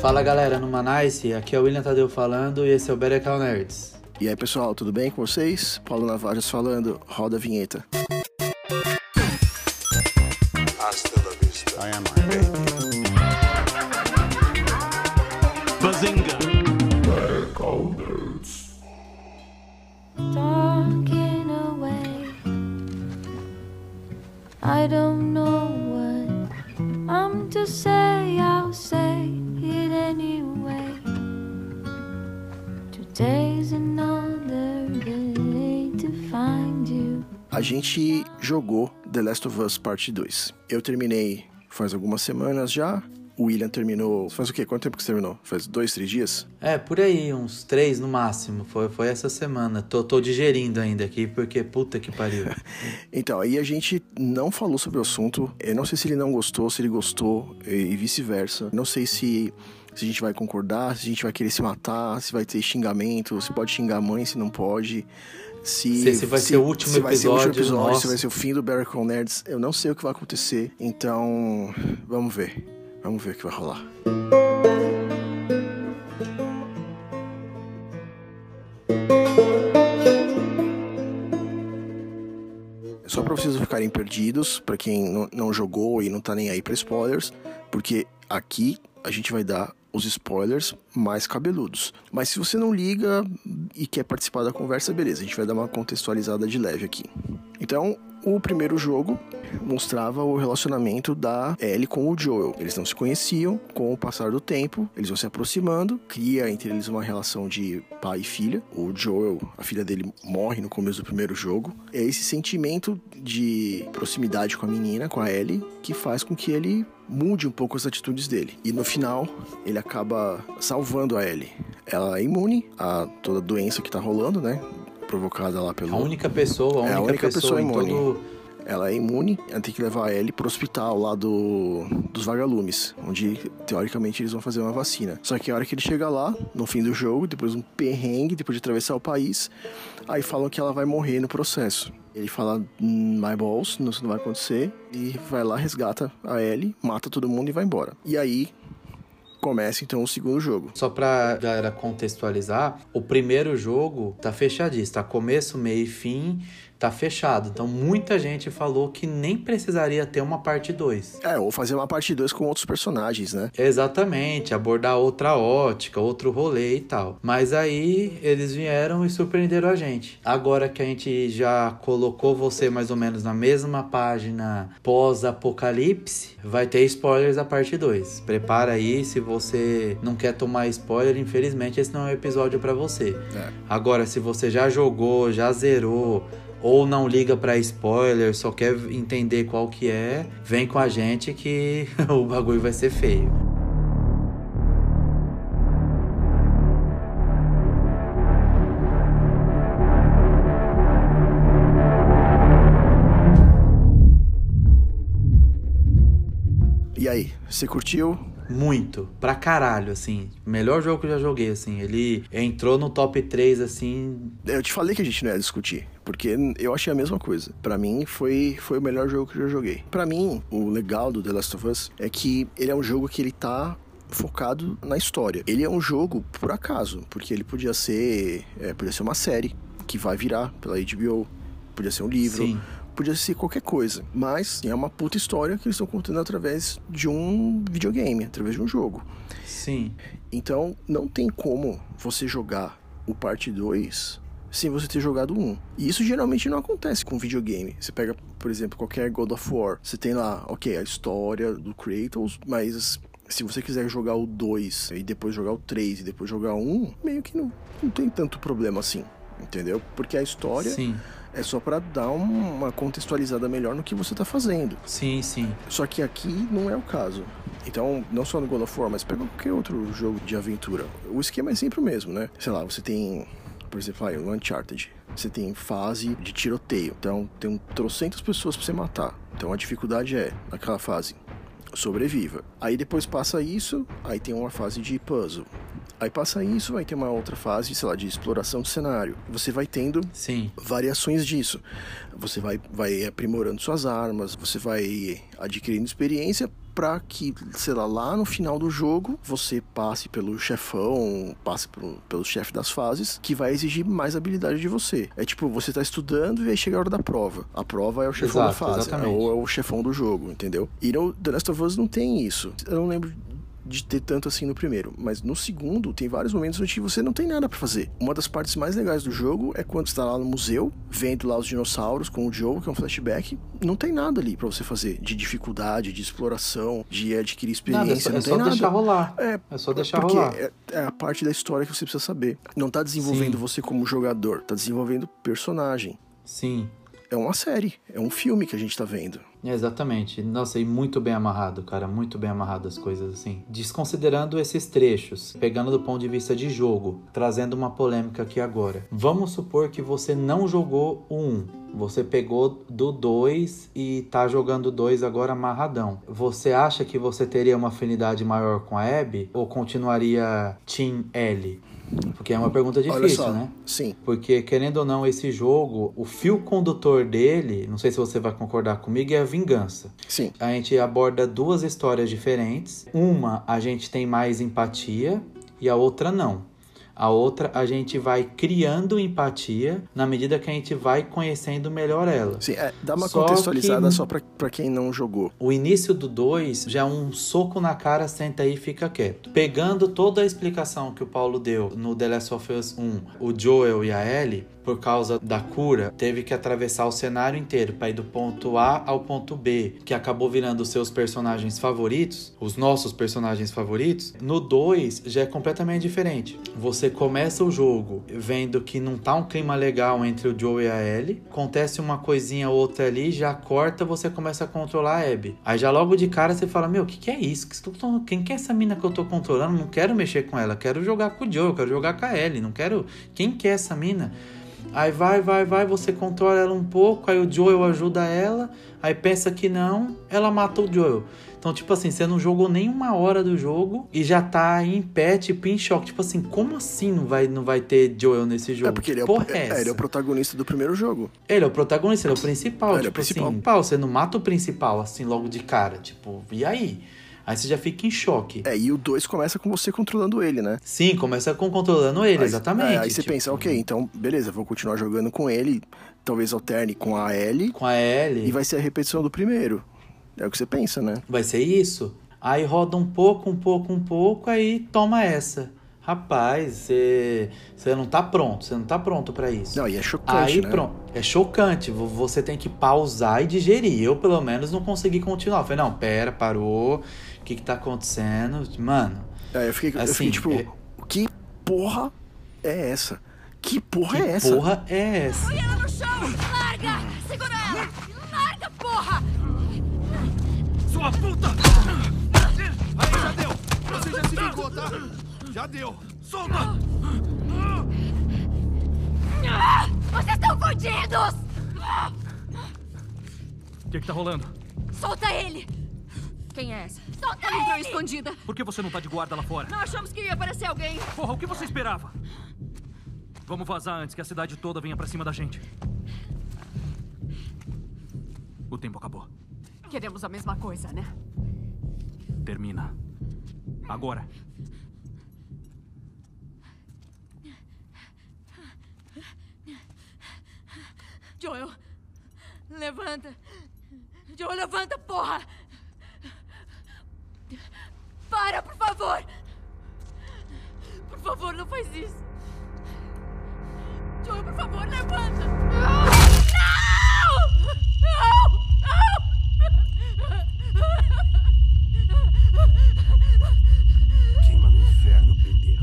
Fala galera, no Manice, aqui é o William Tadeu falando e esse é o Better Call Nerds. E aí pessoal, tudo bem com vocês? Paulo Navajas falando, roda a vinheta. I am Last of Us Parte 2. Eu terminei faz algumas semanas já. O William terminou. Faz o quê? Quanto tempo que você terminou? Faz dois, três dias? É, por aí, uns três no máximo. Foi, foi essa semana. Tô, tô digerindo ainda aqui, porque puta que pariu. então, aí a gente não falou sobre o assunto. Eu não sei se ele não gostou, se ele gostou e vice-versa. Não sei se se a gente vai concordar, se a gente vai querer se matar, se vai ter xingamento, se pode xingar a mãe, se não pode. Se, se esse vai se, ser o último se episódio, vai ser o último episódio nossa. se vai ser o fim do Barry Con Nerds, eu não sei o que vai acontecer. Então, vamos ver. Vamos ver o que vai rolar. Só para vocês ficarem perdidos, para quem não, não jogou e não tá nem aí para spoilers, porque aqui a gente vai dar os spoilers mais cabeludos. Mas se você não liga e quer participar da conversa, beleza, a gente vai dar uma contextualizada de leve aqui. Então, o primeiro jogo mostrava o relacionamento da Ellie com o Joel. Eles não se conheciam, com o passar do tempo, eles vão se aproximando, cria entre eles uma relação de pai e filha. O Joel, a filha dele, morre no começo do primeiro jogo. É esse sentimento de proximidade com a menina, com a Ellie, que faz com que ele mude um pouco as atitudes dele. E no final, ele acaba salvando a Ellie. Ela é imune a toda doença que tá rolando, né? Provocada lá pelo. A única pessoa, a única, É a única pessoa, pessoa imune. todo. Ela é imune, ela tem que levar a Ellie pro hospital lá do, dos vagalumes, onde teoricamente eles vão fazer uma vacina. Só que a hora que ele chega lá, no fim do jogo, depois de um perrengue, depois de atravessar o país, aí falam que ela vai morrer no processo. Ele fala, "Hum, my balls, não, isso não vai acontecer. E vai lá, resgata a Ellie, mata todo mundo e vai embora. E aí começa então o segundo jogo. Só pra galera contextualizar, o primeiro jogo tá fechadíssimo, tá começo, meio e fim, tá fechado. Então muita gente falou que nem precisaria ter uma parte 2. É, ou fazer uma parte 2 com outros personagens, né? Exatamente, abordar outra ótica, outro rolê e tal. Mas aí eles vieram e surpreenderam a gente. Agora que a gente já colocou você mais ou menos na mesma página pós-apocalipse, vai ter spoilers da parte 2. Prepara aí, se você não quer tomar spoiler, infelizmente esse não é o episódio pra você. É. Agora, se você já jogou, já zerou, ou não liga pra spoiler, só quer entender qual que é, vem com a gente que o bagulho vai ser feio. E aí, você curtiu? Muito, pra caralho, assim. Melhor jogo que eu já joguei, assim. Ele entrou no top 3, assim. Eu te falei que a gente não ia discutir, porque eu achei a mesma coisa. Pra mim foi foi o melhor jogo que eu já joguei. Pra mim, o legal do The Last of Us é que ele é um jogo que ele tá focado na história. Ele é um jogo por acaso, porque ele podia ser, é, podia ser uma série que vai virar pela HBO, podia ser um livro, Sim. Podia ser qualquer coisa, mas é uma puta história que eles estão contando através de um videogame, através de um jogo. Sim. Então, não tem como você jogar o parte 2 sem você ter jogado um. E isso geralmente não acontece com videogame. Você pega, por exemplo, qualquer God of War. Você tem lá, ok, a história do Kratos, mas se você quiser jogar o 2 e depois jogar o 3 e depois jogar o 1, meio que não, não tem tanto problema assim. Entendeu? Porque a história Sim. É só pra dar um- uma contextualizada melhor no que você tá fazendo. Sim, sim. Só que aqui não é o caso. Então, não só no God of War, mas pega qualquer outro jogo de aventura. O esquema é sempre o mesmo, né? Sei lá, você tem, por exemplo, aí, o Uncharted. Você tem fase de tiroteio. Então, tem um trocentas pessoas pra você matar. Então, a dificuldade é, naquela fase, sobreviva. Aí depois passa isso, aí tem uma fase de puzzle. Aí passa isso, vai ter uma outra fase, sei lá, de exploração do cenário. Você vai tendo Sim. variações disso. Você vai, vai aprimorando suas armas, você vai adquirindo experiência para que, sei lá, lá no final do jogo você passe pelo chefão, passe pelo, pelo chefe das fases, que vai exigir mais habilidade de você. É tipo, você tá estudando e aí chega a hora da prova. A prova é o chefão da Exato, fase, exatamente. ou é o chefão do jogo, entendeu? E no The Last of Us não tem isso. Eu não lembro de ter tanto assim no primeiro, mas no segundo tem vários momentos onde você não tem nada pra fazer. Uma das partes mais legais do jogo é quando você tá lá no museu, vendo lá os dinossauros com o Joe, que é um flashback, não tem nada ali pra você fazer de dificuldade, de exploração, de adquirir Nada, é experiência, só, é não só tem nada. deixar rolar. É, É só deixar porque rolar. é, é a parte da história que você precisa saber. Não tá desenvolvendo Sim. você como jogador, tá desenvolvendo personagem. Sim. É uma série, é um filme que a gente tá vendo. É, Exatamente. Nossa, e muito bem amarrado, cara. Muito bem amarrado as coisas, assim. Desconsiderando esses trechos, pegando do ponto de vista de jogo, trazendo uma polêmica aqui agora. Vamos supor que você não jogou o 1. Você pegou do 2 e tá jogando o 2 agora amarradão. Você acha que você teria uma afinidade maior com a Abby? Ou continuaria Team L? Porque é uma pergunta difícil, né? sim. Porque, querendo ou não, esse jogo, o fio condutor dele, não sei se você vai concordar comigo, é a vingança. Sim, A gente aborda duas histórias diferentes. Uma, a gente tem mais empatia e a outra não. A outra, a gente vai criando empatia na medida que a gente vai conhecendo melhor ela. sim. É, dá uma Só contextualizada que- só pra quem não jogou. O início do 2 já é um soco na cara, senta aí e fica quieto. Pegando toda a explicação que o Paulo deu no The Last of Us 1, o Joel e a Ellie, por causa da cura, teve que atravessar o cenário inteiro para ir do ponto A ao ponto B, que acabou virando seus personagens favoritos, os nossos personagens favoritos. No 2 já é completamente diferente. Você começa o jogo vendo que não tá um clima legal entre o Joel e a Ellie, acontece uma coisinha ou outra ali, já corta, você começa a controlar a Abby. Aí já logo de cara você fala: Meu, o que, que é isso? Quem que é essa mina que eu tô controlando? Não quero mexer com ela, quero jogar com o Joel, quero jogar com a Ellie, não quero. Quem que é essa mina? Aí vai, vai, vai, você controla ela um pouco, aí o Joel ajuda ela, aí pensa que não, ela mata o Joel. Então, tipo assim, você não jogou nem uma hora do jogo e já tá em pé, tipo, em choque. Tipo assim, como assim não vai, não vai ter Joel nesse jogo? É porque ele é, o, é, essa? ele é o protagonista do primeiro jogo. Ele é o protagonista, ele é o principal. Ele é o tipo principal. assim, pau, você não mata o principal assim logo de cara. Tipo, e aí? Aí você já fica em choque. É, e o 2 começa com você controlando ele, né? Sim, começa com controlando ele, Aí- exatamente. é, aí você tipo, pensa, ok, então beleza, vou continuar jogando com ele, talvez alterne com a Ellie, Com a Ellie. e vai ser a repetição do primeiro. É o que você pensa, né? Vai ser isso? Aí roda um pouco, um pouco, um pouco, aí toma essa. Rapaz, você você não tá pronto, você não tá pronto pra isso. Não, e é chocante, Aí né? pronto, é chocante, vo- você tem que pausar e digerir. Eu, pelo menos, não consegui continuar. Eu falei, não, pera, parou, que que tá acontecendo? Mano, É, eu fiquei, eu Assim, fiquei tipo, é- que porra é essa? Que porra que é essa? porra é essa? Põe ela no chão! Larga! Segura ela! Larga, porra! Sua puta! Aí, já deu! Você já se ligou, tá? Já deu! Solta! Vocês estão fodidos! O que que tá rolando? Solta ele! Quem é essa? Solta Ela entrou escondida. Por que você não tá de guarda lá fora? Não achamos que ia aparecer alguém. Porra, o que você esperava? Vamos vazar antes que a cidade toda venha pra cima da gente. O tempo acabou. Queremos a mesma coisa, né? Termina. Agora. Joel! Levanta! Joel, levanta, porra! Para, por favor! Por favor, não faz isso! Joel, por favor, levanta! Não! Não! Queima no inferno, pendeiro.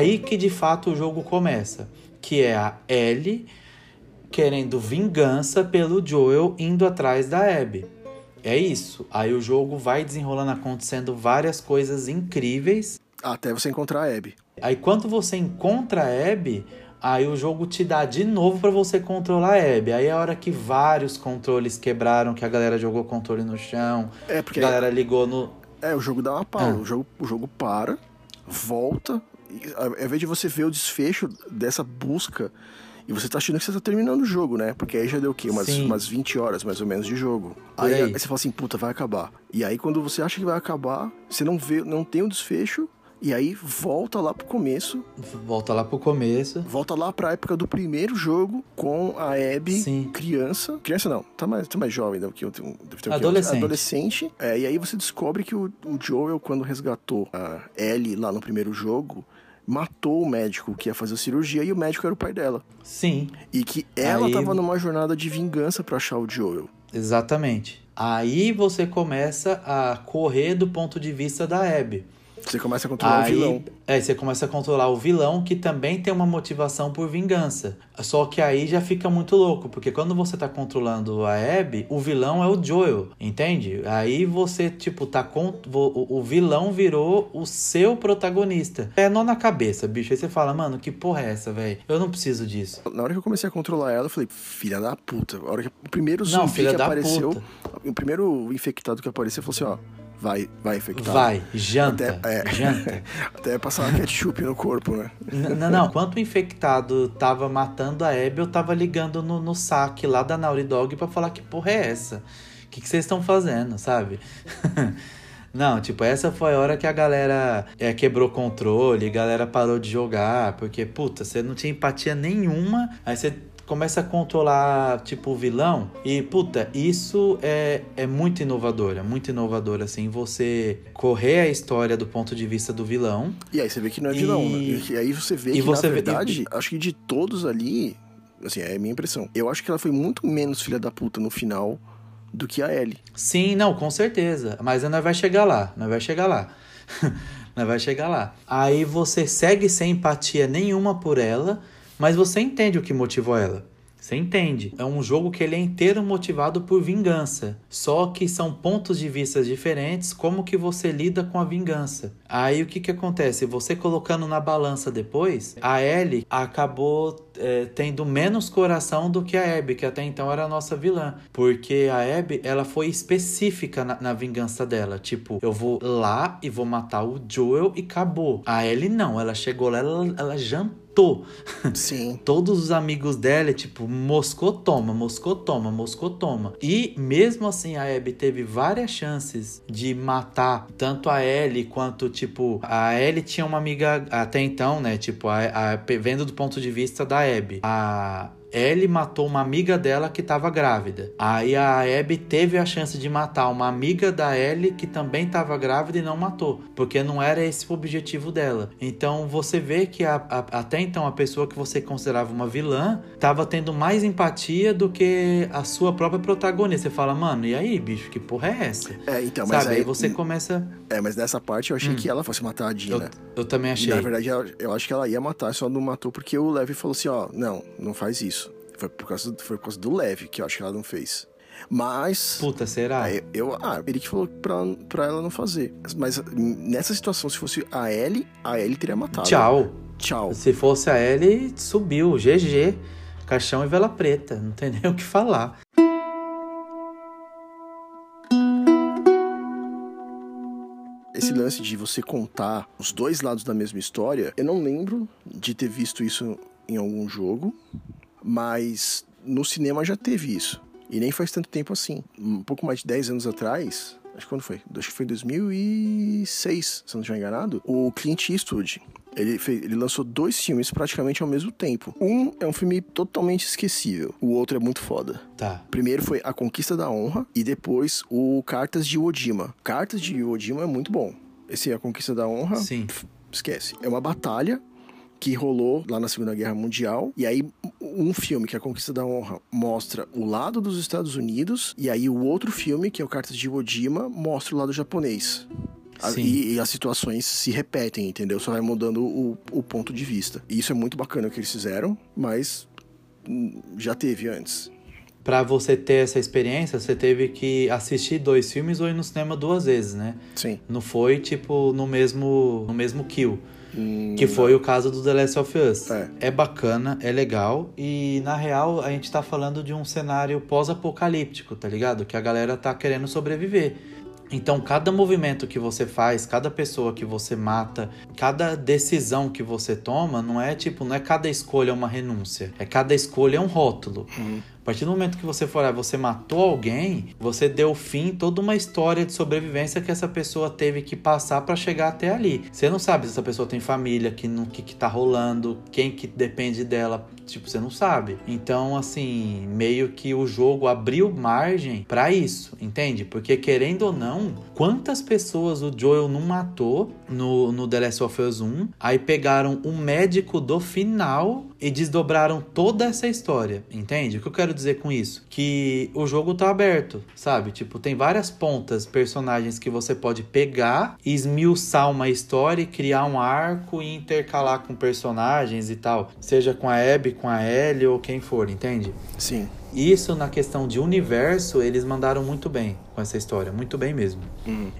Aí que de fato o jogo começa, que é a Ellie querendo vingança pelo Joel indo atrás da Abby. É isso. Aí o jogo vai desenrolando, acontecendo várias coisas incríveis. Até você encontrar a Abby. Aí quando você encontra a Abby, aí o jogo te dá de novo pra você controlar a Abby. Aí é a hora que vários controles quebraram, que a galera jogou controle no chão, É, porque a galera ligou no. é, o jogo dá uma pausa. Ah. O, jogo, o jogo para, volta. Ao invés de você ver o desfecho dessa busca, e você tá achando que você tá terminando o jogo, né? Porque aí já deu o quê? Umas, Sim. umas 20 horas mais ou menos de jogo. Aí, aí. você fala assim, puta, vai acabar. E aí quando você acha que vai acabar, você não vê, não tem o desfecho. E aí volta lá pro começo, Volta lá pro começo. volta lá pra época do primeiro jogo com a Abby Sim. criança. Criança não, tá mais, tá mais jovem do que eu. Deve ter o quê? Adolescente. Adolescente. É, e aí você descobre que o, o Joel, quando resgatou a Ellie lá no primeiro jogo, matou o médico que ia fazer a cirurgia e o médico era o pai dela. Sim, E que ela Aí- tava numa jornada de vingança pra achar o Joel. exatamente. Aí você começa a correr do ponto de vista da Abby. Você começa a controlar Aí, o vilão. é, você começa a controlar o vilão, que também tem uma motivação por vingança. Só que aí já fica muito louco, porque quando você tá controlando a Abby, o vilão é o Joel, entende? Aí você, tipo, tá com. O, vilão virou o seu protagonista. É nó na cabeça, bicho. Aí você fala, mano, que porra é essa, velho? Eu não preciso disso. Na hora que eu comecei a controlar ela, eu falei, filha da puta. A hora que o primeiro Não, zumbi filha que apareceu, puta. o primeiro infectado que apareceu, falou assim, ó, vai, vai infectado. Vai, janta, Até- é. janta. Até passar ketchup no corpo, né? Não, não. Enquanto o infectado tava matando a Abby, eu tava ligando no, no saque lá da Naughty Dog pra falar que porra é essa? O que que vocês estão fazendo, sabe? Não, tipo, essa foi a hora que a galera é, quebrou controle, a galera parou de jogar, porque, puta, você não tinha empatia nenhuma, aí você começa a controlar, tipo, o vilão, e, puta, isso é, é muito inovador, é muito inovador, assim, você correr a história do ponto de vista do vilão, E aí você vê que não é vilão, E- né? E aí você vê e que, você na vê- verdade, acho que de todos ali, assim, é a minha impressão. Eu acho que ela foi muito menos filha da puta no final do que a Ellie. Sim, não, com certeza. Mas nós vai chegar lá, nós vai chegar lá. nós vai chegar lá. Aí você segue sem empatia nenhuma por ela, mas você entende o que motivou ela. Você entende? É um jogo que ele é inteiro motivado por vingança. Só que são pontos de vista diferentes, como que você lida com a vingança. Aí o que que acontece? Você colocando na balança depois, a Ellie acabou é, tendo menos coração do que a Abby, que até então era a nossa vilã. Porque a Abby, ela foi específica na, na vingança dela. Tipo, eu vou lá e vou matar o Joel e acabou. A Ellie não, ela chegou lá, ela, ela jantou. Sim. Todos os amigos dela, tipo, Moscou toma, Moscou toma, Moscou toma. E mesmo assim, a Abby teve várias chances de matar tanto a Ellie quanto, tipo, a Ellie tinha uma amiga até então, né? Tipo, a, a- vendo do ponto de vista da Abby. A Ellie matou uma amiga dela que estava grávida. Aí a Abby teve a chance de matar uma amiga da Ellie que também estava grávida e não matou, porque não era esse o objetivo dela. Então você vê que a- a- até então a pessoa que você considerava uma vilã estava tendo mais empatia do que a sua própria protagonista. Você fala, mano, e aí, bicho, que porra é essa? É, então, mas Sabe? aí, Aí você começa. É, mas nessa parte eu achei que ela fosse matar a Eu, Dina. eu também E, achei. na verdade, ela- eu acho que ela ia matar, só não matou porque o Levi falou assim, ó, não, não faz isso. Foi por causa, foi por causa do Levi que eu acho que ela não fez. Mas... Puta, será? Aí eu, ah, ele que falou pra, pra ela não fazer. Mas nessa situação, se fosse a Ellie, a Ellie teria matado. Tchau. Tchau. Se fosse a Ellie, subiu. GG. Caixão e vela preta. Não tem nem o que falar. Esse lance de você contar os dois lados da mesma história, eu não lembro de ter visto isso em algum jogo, mas no cinema já teve isso. E nem faz tanto tempo assim. Um pouco mais de 10 anos atrás, acho que quando foi? Acho que foi em 2006, se não estiver enganado, o Clint Eastwood. Ele, fez, ele lançou dois filmes praticamente ao mesmo tempo. Um é um filme totalmente esquecível, o outro é muito foda. Tá. Primeiro foi A Conquista da Honra e depois o Cartas de Iwo. Cartas de Iwo é muito bom. Esse A Conquista da Honra, Sim. esquece. É uma batalha que rolou lá na Segunda Guerra Mundial. E aí, um filme, que é A Conquista da Honra, mostra o lado dos Estados Unidos. E aí, o outro filme, que é o Cartas de Iwo Jima, mostra o lado japonês. A-. E, e as situações se repetem, entendeu? Só vai mudando o, o ponto de vista. E isso é muito bacana o que eles fizeram, mas hum, já teve antes. Pra você ter essa experiência, você teve que assistir dois filmes ou ir no cinema duas vezes, né? Sim. Não foi, tipo, no mesmo, no mesmo kill. Hum, Que foi o caso do The Last of Us. É. bacana, é legal. E na real, a gente tá falando de um cenário pós-apocalíptico, tá ligado? Que a galera tá querendo sobreviver. Então, cada movimento que você faz, cada pessoa que você mata, cada decisão que você toma, não é tipo, não é cada escolha uma renúncia. É cada escolha é um rótulo. A partir do momento que você for lá, você matou alguém, você deu fim toda uma história de sobrevivência que essa pessoa teve que passar pra chegar até ali. Você não sabe se essa pessoa tem família, que no que, que tá rolando, quem que depende dela, tipo, você não sabe. Então, assim, meio que o jogo abriu margem pra isso, entende? Porque querendo ou não, quantas pessoas o Joel não matou no, no The Last of Us 1, aí pegaram o médico do final e desdobraram toda essa história, entende? O que eu quero dizer com isso? Que o jogo tá aberto, sabe? Tipo, tem várias pontas, personagens que você pode pegar, esmiuçar uma história e criar um arco e intercalar com personagens e tal, seja com a Abby, com a Ellie ou quem for, entende? Sim. Isso na questão de universo, eles mandaram muito bem com essa história, muito bem mesmo.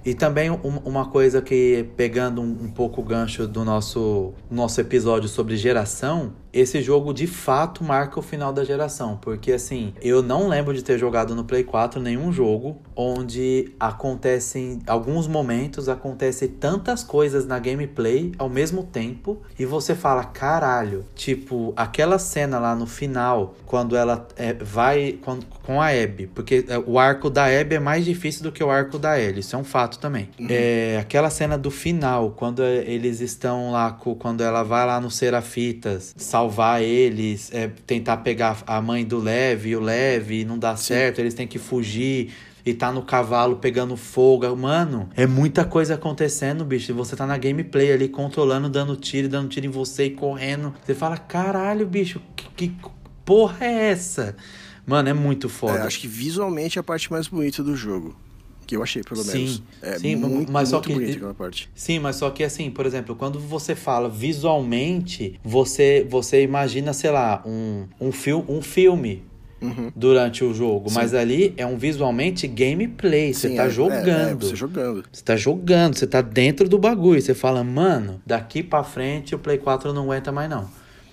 E também um- uma coisa que, pegando um, um pouco o gancho do nosso, nosso episódio sobre geração, esse jogo de fato marca o final da geração. Porque assim, eu não lembro de ter jogado no Play 4 nenhum jogo onde acontecem alguns momentos, acontecem tantas coisas na gameplay ao mesmo tempo e você fala, caralho, tipo, aquela cena lá no final, quando ela é, vai com, com a Abby, porque é, o arco da Abby é mais difícil do que o arco da Ellie, isso é um fato também. É, aquela cena do final, quando eles estão lá, quando ela vai lá no Serafitas, salvar eles, é, tentar pegar a mãe do Levi, o Levi, e não dá certo, eles têm que fugir e tá no cavalo pegando fogo. Mano, é muita coisa acontecendo, bicho. E você tá na gameplay ali controlando, dando tiro, dando tiro em você e correndo. Você fala, caralho, bicho, que, que porra é essa? Mano, é muito foda. É, acho que visualmente é a parte mais bonita do jogo. Que eu achei, pelo Sim, menos. É sim, muito, mas só muito que- bonita aquela parte. Sim, mas só que assim, por exemplo, quando você fala visualmente, você você imagina, sei lá, um, um, fil um filme Uhum. durante o jogo. Mas ali é um visualmente gameplay. Você Sim, tá é- é- jogando. É, você jogando. Você tá jogando, você tá dentro do bagulho. Você fala, mano, daqui pra frente o Play 4 não aguenta mais, não.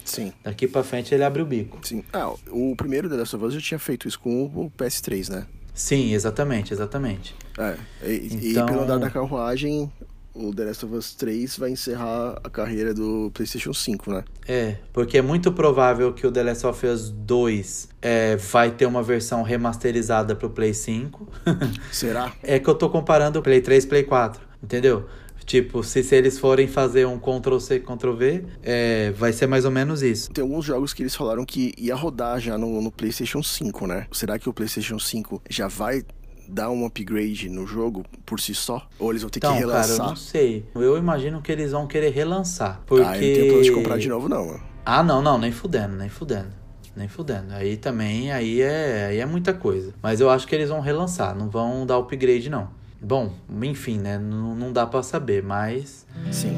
Sim, Daqui pra frente ele abre o bico. sim. Ah, o primeiro The Last of Us já tinha feito isso com o PS3, né? Sim, exatamente, exatamente. É, e, Então- e pelo andar da carruagem, o The Last of Us 3 vai encerrar a carreira do PlayStation 5, né? É, porque é muito provável que o The Last of Us 2 é, vai ter uma versão remasterizada pro Play 5. Será? é que eu tô comparando Play 3 e Play 4, entendeu? Tipo, se, se eles forem fazer um Ctrl-C, Ctrl-V, é, vai ser mais ou menos isso. Tem alguns jogos que eles falaram que ia rodar já no, no PlayStation 5, né? Será que o PlayStation 5 já vai dar um upgrade no jogo por si só? Ou eles vão ter Então, que cara, eu relançar? não sei. Eu imagino que eles vão querer relançar. Porque... Ah, eu não tenho plano de comprar de novo, não. mano. Ah, não, não, nem fudendo, nem fudendo. Nem fudendo. Aí também, aí é, aí é muita coisa. Mas eu acho que eles vão relançar, não vão dar upgrade, não. Bom, enfim, né? Não, não dá pra saber, mas. Sim.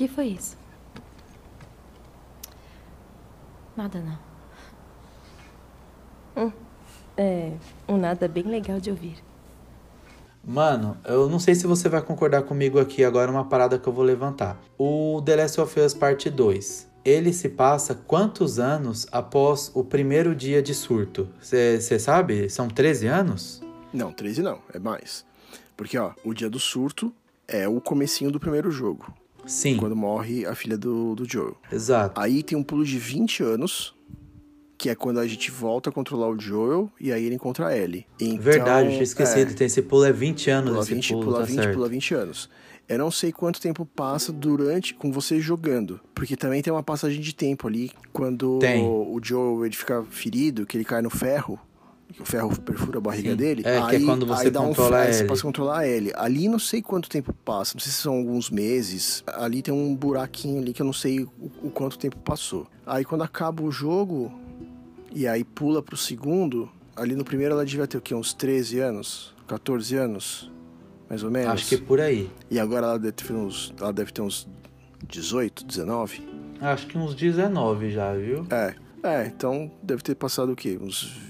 Que foi isso? Nada não. É, um nada bem legal de ouvir. Mano, eu não sei se você vai concordar comigo aqui agora uma parada que eu vou levantar. O The Last of Us Parte 2. Ele se passa quantos anos após o primeiro dia de surto? Você sabe? São 13 anos? Não, 13 não, é mais. Porque, ó, o dia do surto é o comecinho do primeiro jogo. Sim, Quando morre a filha do, do Joel. exato. Aí tem um pulo de 20 anos, que é quando a gente volta a controlar o Joel e aí ele encontra a Ellie. Então, Verdade, eu tinha esquecido. É, Tem esse pulo é 20 anos pula esse 20, pulo, pula tá 20, certo. pula 20 anos. Eu não sei quanto tempo passa durante com você jogando, porque também tem uma passagem de tempo ali quando Tem. o Joel ele fica ferido, que ele cai no ferro que o ferro perfura a barriga Sim. dele. É, que é aí, quando você aí dá um a Você controlar L. Ali não sei quanto tempo passa, não sei se são alguns meses. Ali tem um buraquinho ali que eu não sei o, o quanto tempo passou. Aí quando acaba o jogo, e aí pula pro segundo, ali no primeiro ela devia ter o quê? Uns 13 anos? 14 anos? Mais ou menos? Acho que por aí. E agora ela deve ter uns, ela deve ter uns 18, 19? Acho que uns 19 já, viu? É. É, então deve ter passado o quê? Uns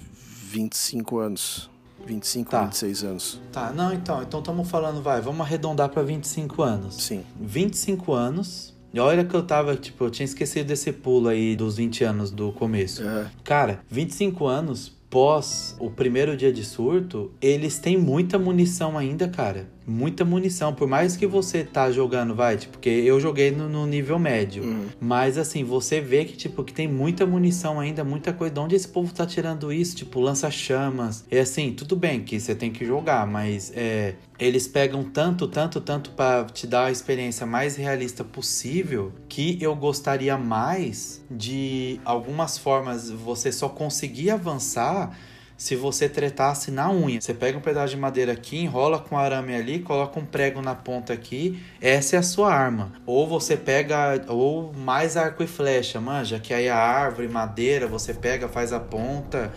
25 anos. 25, Tá. 26 anos. Tá, não, então, então estamos falando, vai, vamos arredondar pra 25 anos. Sim. 25 anos. E olha que eu tava, tipo, eu tinha esquecido desse pulo aí dos 20 anos do começo. É. Cara, 25 anos pós o primeiro dia de surto, eles têm muita munição ainda, cara. Muita munição. Por mais que você tá jogando, vai, tipo, porque eu joguei no, no nível médio. Uhum. Mas assim, você vê que, tipo, que tem muita munição ainda, muita coisa. De onde esse povo tá tirando isso? Tipo, lança-chamas. É assim, tudo bem que você tem que jogar, mas é. Eles pegam tanto, tanto, tanto pra te dar a experiência mais realista possível que eu gostaria mais de algumas formas você só conseguir avançar se você tretasse na unha. Você pega um pedaço de madeira aqui, enrola com arame ali, coloca um prego na ponta aqui, essa é a sua arma. Ou você pega, ou mais arco e flecha, manja, que aí a árvore, madeira, você pega, faz a ponta.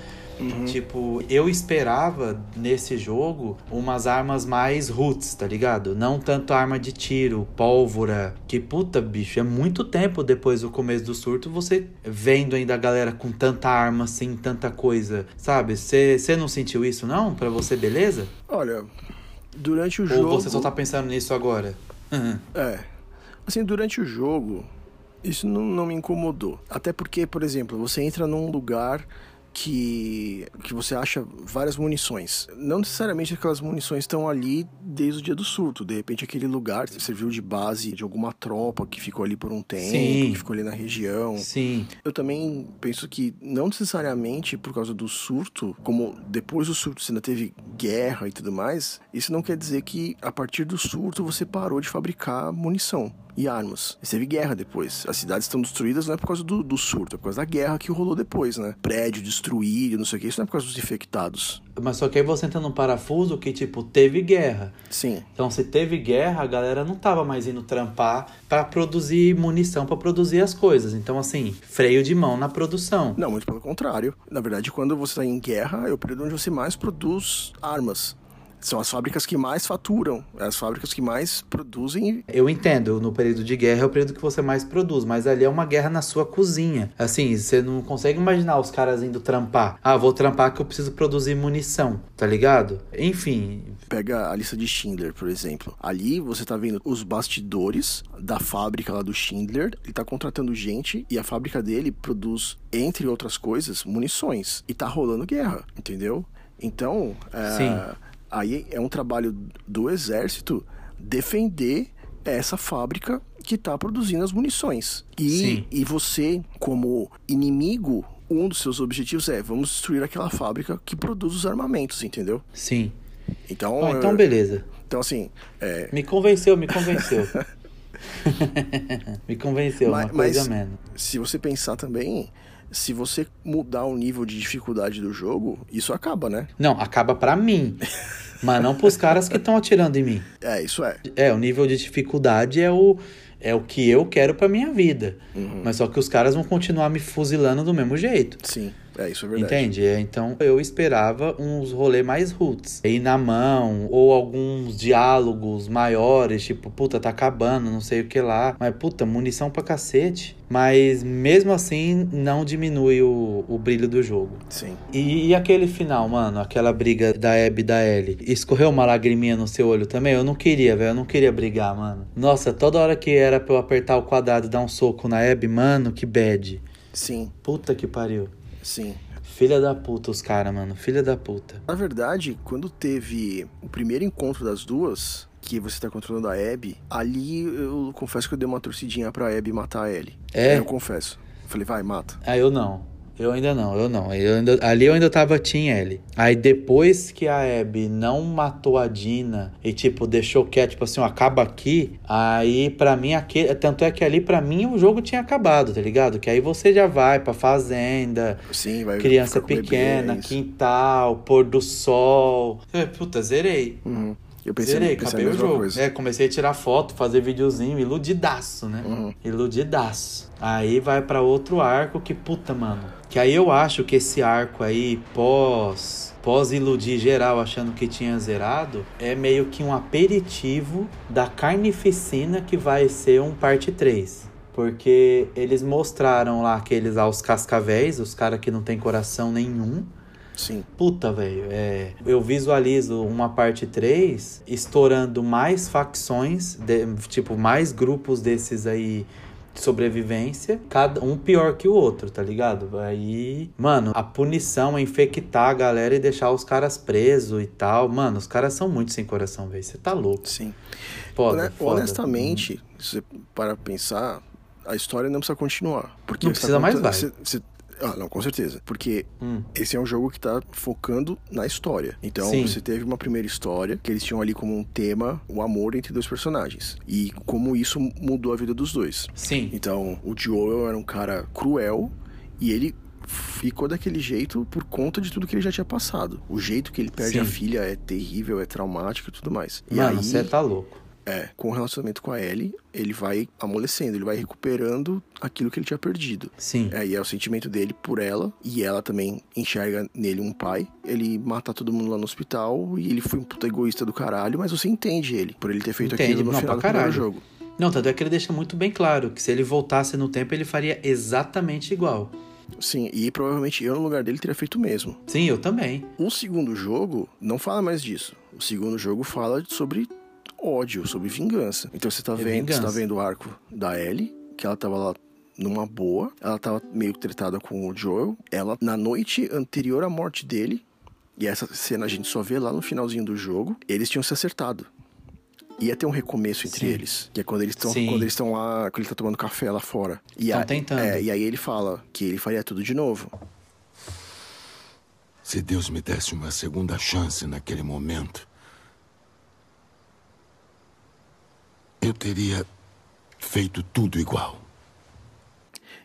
Tipo, eu esperava nesse jogo umas armas mais roots, tá ligado? Não tanto arma de tiro, pólvora. Que puta, bicho, é muito tempo depois do começo do surto você vendo ainda a galera com tanta arma assim, tanta coisa, sabe? Você não sentiu isso não? Pra você, beleza? Olha, durante o jogo. Ou você só tá pensando nisso agora? É. Assim, durante o jogo, isso não, não me incomodou. Até porque, por exemplo, você entra num lugar que, que você acha várias munições. Não necessariamente aquelas munições estão ali desde o dia do surto. De repente, aquele lugar serviu de base de alguma tropa que ficou ali por um tempo, Sim. que ficou ali na região. Sim. Eu também penso que não necessariamente por causa do surto, como depois do surto você ainda teve guerra e tudo mais, isso não quer dizer que a partir do surto você parou de fabricar munição e armas. Você teve guerra depois. As cidades estão destruídas não é por causa do, do surto, é por causa da guerra que rolou depois, né? Prédio destruído, não sei o que, isso não é por causa dos infectados. Mas só que aí você entra num parafuso que, tipo, teve guerra. Sim. Então, se teve guerra, a galera não tava mais indo trampar pra produzir munição, pra produzir as coisas. Então, assim, freio de mão na produção. Não, muito pelo contrário. Na verdade, quando você está em guerra, é o período onde você mais produz armas. São as fábricas que mais faturam, as fábricas que mais produzem. Eu entendo, no período de guerra é o período que você mais produz, mas ali é uma guerra na sua cozinha. Assim, você não consegue imaginar os caras indo trampar. Ah, vou trampar que eu preciso produzir munição, tá ligado? Enfim, Pega a lista de Schindler, por exemplo. Ali você tá vendo os bastidores da fábrica lá do Schindler. Ele tá contratando gente e a fábrica dele produz, entre outras coisas, munições. E tá rolando guerra, entendeu? Então, é, Sim. Aí é um trabalho do exército defender essa fábrica que tá produzindo as munições. E, Sim. e você, como inimigo, um dos seus objetivos é vamos destruir aquela fábrica que produz os armamentos, entendeu? sim. Então, Ah, então, eu- beleza. então assim, é, Me convenceu, me convenceu. me convenceu, Mas- uma coisa mas- menos. se você pensar também, se você mudar o nível de dificuldade do jogo, isso acaba, né? Não, acaba pra mim. mas não pros caras que estão atirando em mim. É, isso é. É, o nível de dificuldade é o, é o que eu quero pra minha vida. Mas só que os caras vão continuar me fuzilando do mesmo jeito. Sim, é, isso é verdade. Entende? É, Então eu esperava uns rolê mais roots. Ir na mão, ou alguns diálogos maiores, tipo, puta, tá acabando, não sei o que lá. Mas, puta, munição pra cacete. Mas mesmo assim, não diminui o, o brilho do jogo. Sim. E, e aquele final, mano, aquela briga da Abby e da Ellie, escorreu uma lagriminha no seu olho também? Eu não queria, velho, eu não queria brigar, mano. Nossa, toda hora que era pra eu apertar o quadrado e dar um soco na Abby, mano, que bad. Sim, Puta que pariu. Sim. Filha da puta os caras, mano, filha da puta. Na verdade, quando teve o primeiro encontro das duas, que você tá controlando a Abby, ali eu confesso que eu dei uma torcidinha pra Abby matar a Ellie. É? Eu confesso. Falei, vai, mata. Ah, eu não. Eu ainda não, eu não. Eu ainda, ali eu ainda tava Team L. Aí depois que a Abby não matou a Dina e, tipo, deixou quieto, tipo assim, ó, acaba aqui. Aí, pra mim, aquele, tanto é que ali, pra mim, o jogo tinha acabado, tá ligado? Que aí você já vai pra fazenda, Sim, vai criança pequena, bebês. quintal, pôr do sol. É, puta, zerei. Uhum. Eu pensei, Zerei, pensei acabei a o jogo. coisa. É, comecei a tirar foto, fazer videozinho, iludidaço, né? Uhum. Iludidaço. Aí vai pra outro arco que, puta, mano. Que aí eu acho que esse arco aí, pós. Pós iludir geral achando que tinha zerado, é meio que um aperitivo da carnificina que vai ser um parte 3. Porque eles mostraram lá aqueles aos cascavéis, os caras que não tem coração nenhum. Sim. Puta, velho, é, eu visualizo uma parte 3 estourando mais facções, de- tipo, mais grupos desses aí sobrevivência, cada um pior que o outro, tá ligado? Aí, mano, a punição é infectar a galera e deixar os caras presos e tal. Mano, os caras são muito sem coração, velho. Você tá louco. Sim. Foda, Hone- foda. Honestamente, se você para pensar, a história não precisa continuar. Porque Não precisa mais, contando- vai. você- você- Ah, não, com certeza. Porque Hum. esse é um jogo que tá focando na história. Então, Sim. você teve uma primeira história que eles tinham ali como um tema o amor entre dois personagens. E como isso mudou a vida dos dois. Sim. Então, o Joel era um cara cruel e ele ficou daquele jeito por conta de tudo que ele já tinha passado. O jeito que ele perde Sim. a filha é terrível, é traumático e tudo mais. E Mano, aí, você tá louco. É, com o relacionamento com a Ellie, ele vai amolecendo, ele vai recuperando aquilo que ele tinha perdido. Sim. É, e é o sentimento dele por ela, e ela também enxerga nele um pai. Ele mata todo mundo lá no hospital, e ele foi um puta egoísta do caralho, mas você entende ele, por ele ter feito Entende, aquilo no não, final do primeiro jogo. Não, tanto é que ele deixa muito bem claro que se ele voltasse no tempo, ele faria exatamente igual. Sim, e provavelmente eu no lugar dele teria feito o mesmo. Sim, eu também. O segundo jogo não fala mais disso. O segundo jogo fala sobre ódio, sobre vingança. Então você tá É vendo, você tá vendo o arco da Ellie, que ela tava lá numa boa, ela tava meio tretada com o Joel. Ela, na noite anterior à morte dele, e essa cena a gente só vê lá no finalzinho do jogo, eles tinham se acertado. Ia ter um recomeço entre Sim. eles. Que é quando eles estão quando eles estão lá, quando ele tá tomando café lá fora. E Tão a- tentando. é, e aí ele fala que ele faria tudo de novo. Se Deus me desse uma segunda chance naquele momento, eu teria feito tudo igual.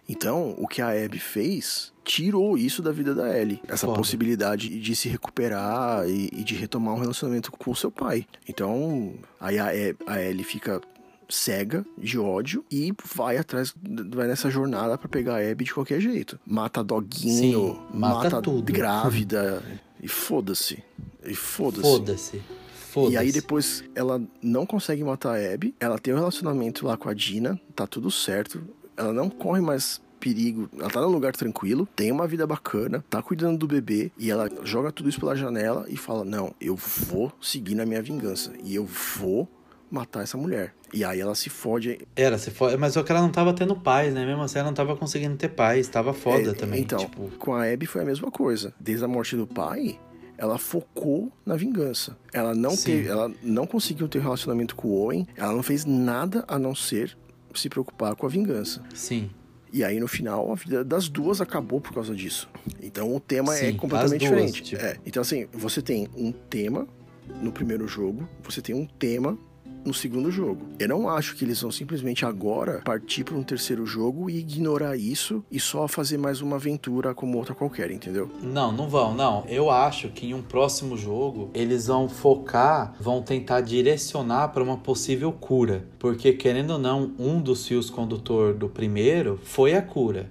Então, o que a Abby fez tirou isso da vida da Ellie. Essa Foda. possibilidade de se recuperar e, e de retomar um relacionamento com o seu pai. Então, aí a, a Ellie fica cega de ódio e vai atrás, vai nessa jornada pra pegar a Abby de qualquer jeito. Mata doguinho, Sim, mata tudo. grávida e foda-se. E foda-se. Foda-se. Foda-se. E aí depois ela não consegue matar a Abby, ela tem um relacionamento lá com a Dina, tá tudo certo, ela não corre mais perigo, ela tá num lugar tranquilo, tem uma vida bacana, tá cuidando do bebê e ela joga tudo isso pela janela e fala: "Não, eu vou seguir na minha vingança e eu vou matar essa mulher". E aí ela se fode. Era, se for... mas só que ela não tava tendo paz, né? Mesmo assim, ela não tava conseguindo ter paz. Tava foda É, também. Então, Tipo, com a Abby foi a mesma coisa. Desde a morte do pai, ela focou na vingança. Ela não Sim. teve, ela não conseguiu ter relacionamento com o Owen, ela não fez nada a não ser se preocupar com a vingança. sim. E aí, no final, a vida das duas acabou por causa disso. Então, o tema é Sim, completamente as duas, diferente. tipo. É, então, assim, você tem um tema no primeiro jogo, você tem um tema no segundo jogo. Eu não acho que eles vão simplesmente agora partir para um terceiro jogo e ignorar isso e só fazer mais uma aventura como outra qualquer, entendeu? Não, não vão, não. Eu acho que em um próximo jogo eles vão focar, vão tentar direcionar para uma possível cura. Porque, querendo ou não, um dos fios condutor do primeiro foi a cura.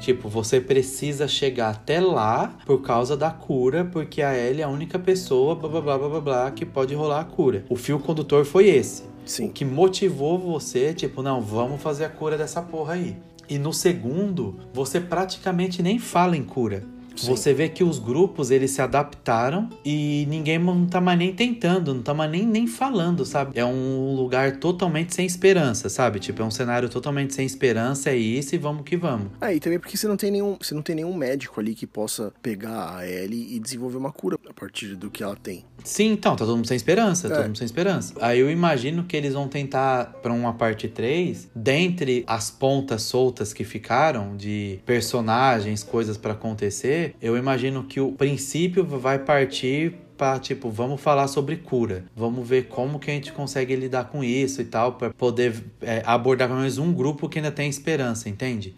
Tipo, você precisa chegar até lá por causa da cura, porque a Ellie é a única pessoa, blá blá blá blá blá, blá que pode rolar a cura. O fio condutor foi esse. Sim. O que motivou você, tipo, não, vamos fazer a cura dessa porra aí. E no segundo, você praticamente nem fala em cura. Você vê que os grupos eles se adaptaram e ninguém não tá mais nem tentando, não tá mais nem, nem falando, sabe? É um lugar totalmente sem esperança, sabe? Tipo, é um cenário totalmente sem esperança, é isso e vamos que vamos. É, e também porque você não tem nenhum, você não tem nenhum médico ali que possa pegar a Ellie e desenvolver uma cura a partir do que ela tem. Sim, então, tá todo mundo sem esperança, É. todo mundo sem esperança. Aí eu imagino que eles vão tentar pra uma parte 3, dentre as pontas soltas que ficaram de personagens, coisas pra acontecer, eu imagino que o princípio vai partir pra, tipo, vamos falar sobre cura. Vamos ver como que a gente consegue lidar com isso e tal, pra poder é, abordar pelo menos um grupo que ainda tem esperança, entende?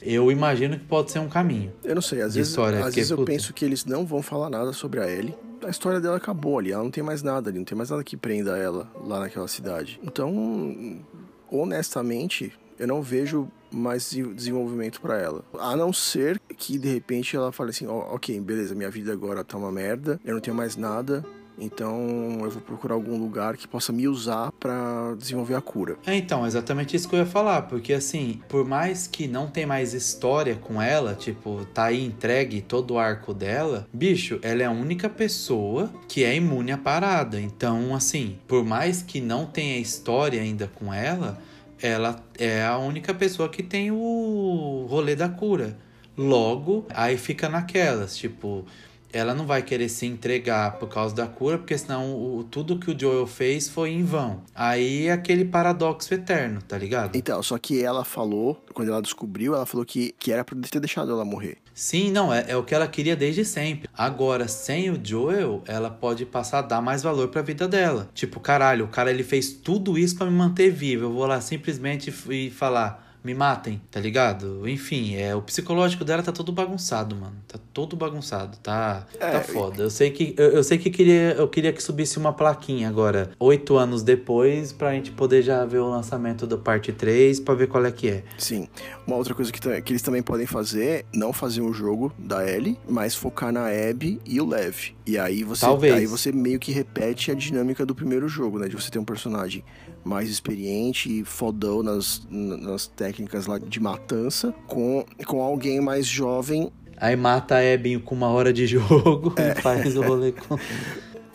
Eu imagino que pode ser um caminho. Eu não sei, às vezes, história, às porque, vezes eu puta. penso que eles não vão falar nada sobre a Ellie. A história dela acabou ali, ela não tem mais nada ali, não tem mais nada que prenda ela lá naquela cidade. Então, honestamente, eu não vejo mais de- desenvolvimento pra ela. A não ser que de repente ela fale assim: ó, ok, beleza, minha vida agora tá uma merda, eu não tenho mais nada. Então eu vou procurar algum lugar que possa me usar pra desenvolver a cura. É, então, exatamente isso que eu ia falar, porque assim, por mais que não tem mais história com ela, tipo, tá aí entregue todo o arco dela, bicho, ela é a única pessoa que é imune à parada. Então, assim, por mais que não tenha história ainda com ela, ela é a única pessoa que tem o rolê da cura. Logo, aí fica naquelas, tipo, ela não vai querer se entregar por causa da cura, porque senão o, tudo que o Joel fez foi em vão. Aí é aquele paradoxo eterno, tá ligado? Então, só que ela falou, quando ela descobriu, ela falou que, que era pra ter deixado ela morrer. Sim, não, é, é o que ela queria desde sempre. Agora, sem o Joel, ela pode passar a dar mais valor pra vida dela. Tipo, caralho, o cara ele fez tudo isso pra me manter vivo. Eu vou lá simplesmente e falar. Me matem, tá ligado? Enfim, é o psicológico dela tá todo bagunçado, mano. Tá todo bagunçado, tá, É, tá foda. Eu sei que eu, eu sei que queria, eu queria que subisse uma plaquinha agora, oito anos depois, pra gente poder já ver o lançamento do parte 3, pra ver qual é que é. Sim. Uma outra coisa que, que eles também podem fazer é não fazer um jogo da Ellie, mas focar na Abby e o Lev. E aí você, Talvez. aí você meio que repete a dinâmica do primeiro jogo, né? De você ter um personagem mais experiente e fodão nas, nas técnicas lá de matança, com, com alguém mais jovem. Aí mata a Ebin com uma hora de jogo e faz o rolê com.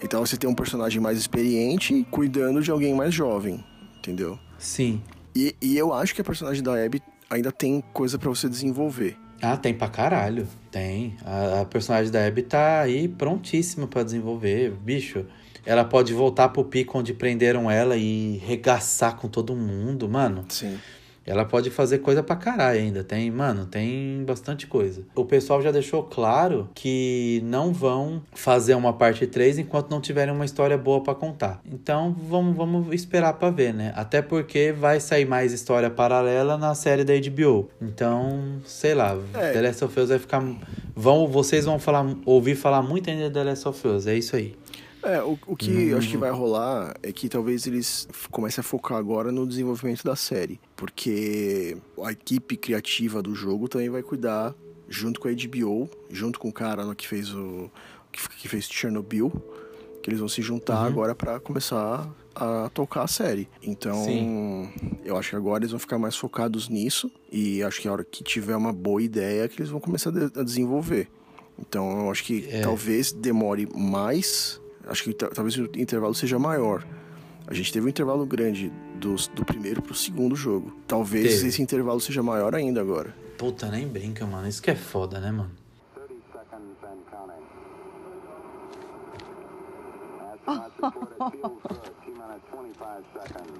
Então você tem um personagem mais experiente cuidando de alguém mais jovem, entendeu? Sim. E, e eu acho que a personagem da Abby ainda tem coisa pra você desenvolver. Ah, tem pra caralho. Tem. A, a personagem da Abby tá aí prontíssima pra desenvolver. Bicho, ela pode voltar pro pico onde prenderam ela e regaçar com todo mundo, mano. Sim. Ela pode fazer coisa pra caralho ainda. Tem, mano, tem bastante coisa. O pessoal já deixou claro que não vão fazer uma parte 3 enquanto não tiverem uma história boa pra contar. Então vamos, vamos esperar pra ver, né? Até porque vai sair mais história paralela na série da HBO. Então, sei lá, É. The Last of Us vai ficar. Vão, vocês vão falar, ouvir falar muito ainda de The Last of Us. É isso aí. É, o, o que Uhum. eu acho que vai rolar é que talvez eles comecem a focar agora no desenvolvimento da série. Porque a equipe criativa do jogo também vai cuidar, junto com a HBO, junto com o cara que fez o. que, fez Chernobyl, que eles vão se juntar Uhum. agora pra começar a tocar a série. Então, Sim. eu acho que agora eles vão ficar mais focados nisso. E acho que a hora que tiver uma boa ideia, que eles vão começar a desenvolver. Então, eu acho que É. talvez demore mais. Acho que ta- talvez o intervalo seja maior. A gente teve um intervalo grande do, do primeiro pro segundo jogo. Talvez Teve. esse intervalo seja maior ainda agora. Puta, nem brinca, mano. Isso que é foda, né, mano? 30 seconds and counting. Astronauts reported fuel for T minus 25 seconds.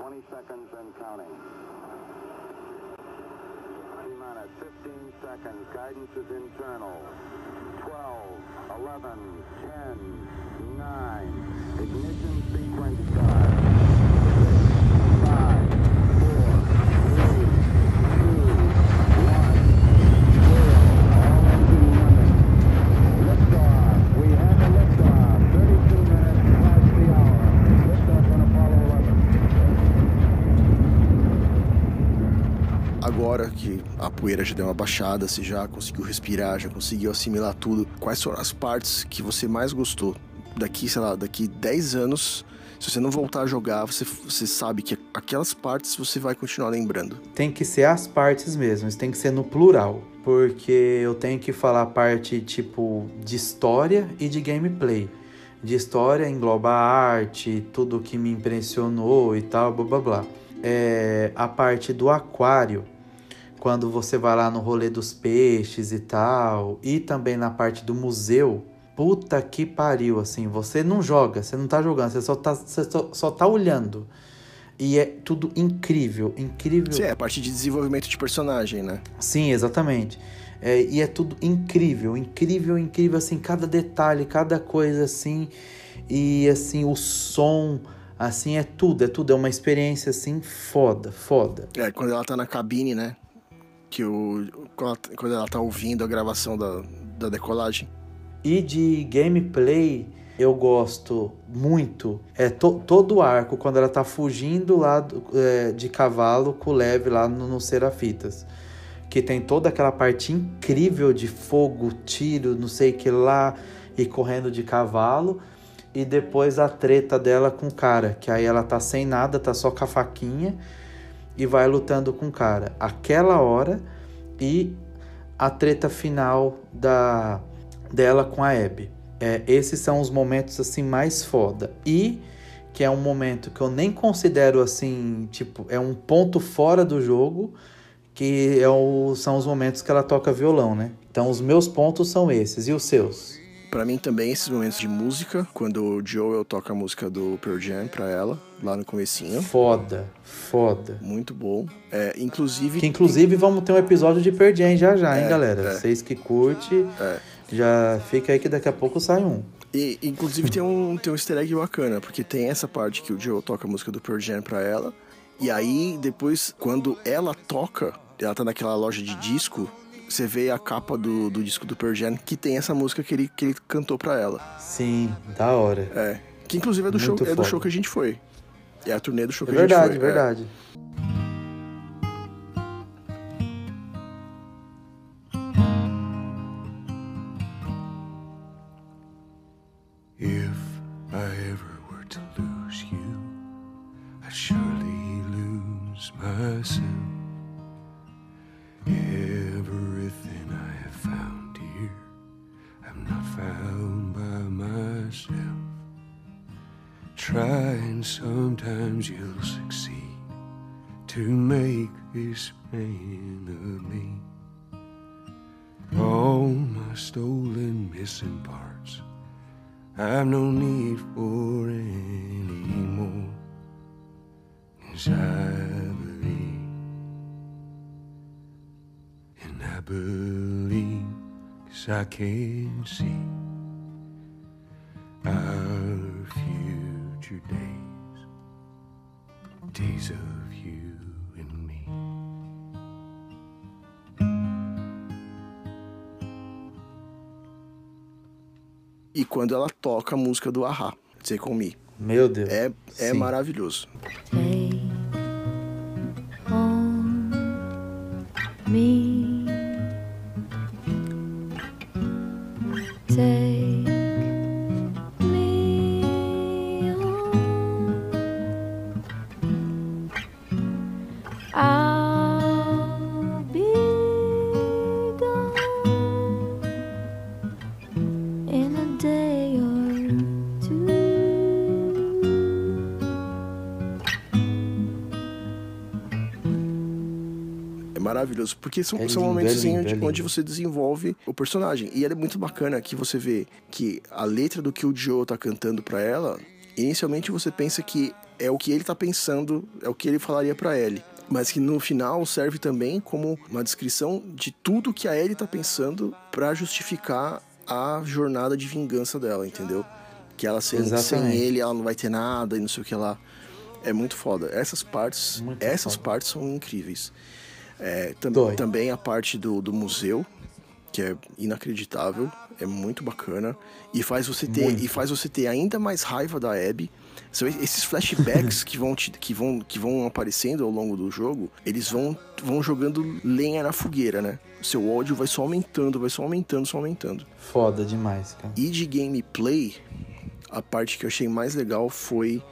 20 seconds and counting. T minus 15 seconds. Guidance is internal. 12, 11, 10, 9. Ignition sequence start. A poeira já deu uma baixada, você já conseguiu respirar, já conseguiu assimilar tudo. Quais foram as partes que você mais gostou daqui, sei lá, daqui 10 anos, se você não voltar a jogar, você, você sabe que aquelas partes você vai continuar lembrando. Tem que ser as partes mesmo, isso tem que ser no plural. Porque eu tenho que falar parte tipo de história e de gameplay. De história engloba arte, tudo que me impressionou e tal, blá blá blá. É, a parte do aquário, quando você vai lá no rolê dos peixes e tal, e também na parte do museu, puta que pariu, assim, você não joga, você não tá jogando, você só tá, você só, só tá olhando. E é tudo incrível, incrível. Sim, é a parte de desenvolvimento de personagem, né? Sim, exatamente. É, e é tudo incrível, incrível, incrível, assim, cada detalhe, cada coisa, assim. E, assim, o som, assim, é tudo, é tudo. É uma experiência, assim, foda, foda. É, quando ela tá na cabine, né? Que o... Quando ela tá ouvindo a gravação da, da decolagem. E de gameplay eu gosto muito é to, todo o arco quando ela tá fugindo lá do, é, de cavalo com o leve lá no, no Serafitas. Que tem toda aquela parte incrível de fogo, tiro, não sei o que lá, e correndo de cavalo. E depois a treta dela com o cara, que aí ela tá sem nada, tá só com a faquinha e vai lutando com o cara. Aquela hora e a treta final da dela com a Abby. É, esses são os momentos assim mais foda. E que é um momento que eu nem considero assim, tipo, é um ponto fora do jogo, que é o, são os momentos que ela toca violão, né? Então os meus pontos são esses. E os seus? Para mim também esses momentos de música, quando o Joel toca a música do Pearl Jam pra ela, lá no comecinho. Foda, foda. Muito bom. É, inclusive... Que inclusive vamos ter um episódio de Pearl Jam já já, hein, é, galera? É. Vocês que curte, é. já fica aí que daqui a pouco sai um. E, inclusive tem um, tem um easter egg bacana, porque tem essa parte que o Joel toca a música do Pearl Jam pra ela, e aí depois, quando ela toca, ela tá naquela loja de disco, você vê a capa do, do disco do Pearl Jam que tem essa música que ele, que ele cantou pra ela. Sim, da hora. É. Que inclusive é do, show, é do show que a gente foi. É a turnê do show é que verdade, a gente foi. Verdade, verdade. If make this of me. All my stolen missing parts, I've no need for any more. Cause I believe, and I believe, cause I can see our future days, days of E quando ela toca a música do Ahá, Take On Me. Meu Deus. É, é Sim. maravilhoso. Take on me. Maravilhoso, porque são, É são lindo, momentos é lindo, onde, é lindo. onde você desenvolve o personagem. E é muito bacana que você vê que a letra do que o Joe tá cantando pra ela, inicialmente você pensa que é o que ele tá pensando, é o que ele falaria pra Ellie. Mas que no final serve também como uma descrição de tudo que a Ellie tá pensando pra justificar a jornada de vingança dela, entendeu? Que ela sem, sem ele, ela não vai ter nada e não sei o que lá. É muito foda. Essas partes, Muito essas foda. partes são incríveis. É, tam- Dói. também a parte do, do museu, que é inacreditável, é muito bacana e faz você ter Muito. e faz você ter ainda mais raiva da Abby. São esses flashbacks que vão te- que vão que vão aparecendo ao longo do jogo, eles vão vão jogando lenha na fogueira, né? Seu ódio vai só aumentando, vai só aumentando, só aumentando. Foda demais, cara. E de gameplay, a parte que eu achei mais legal foi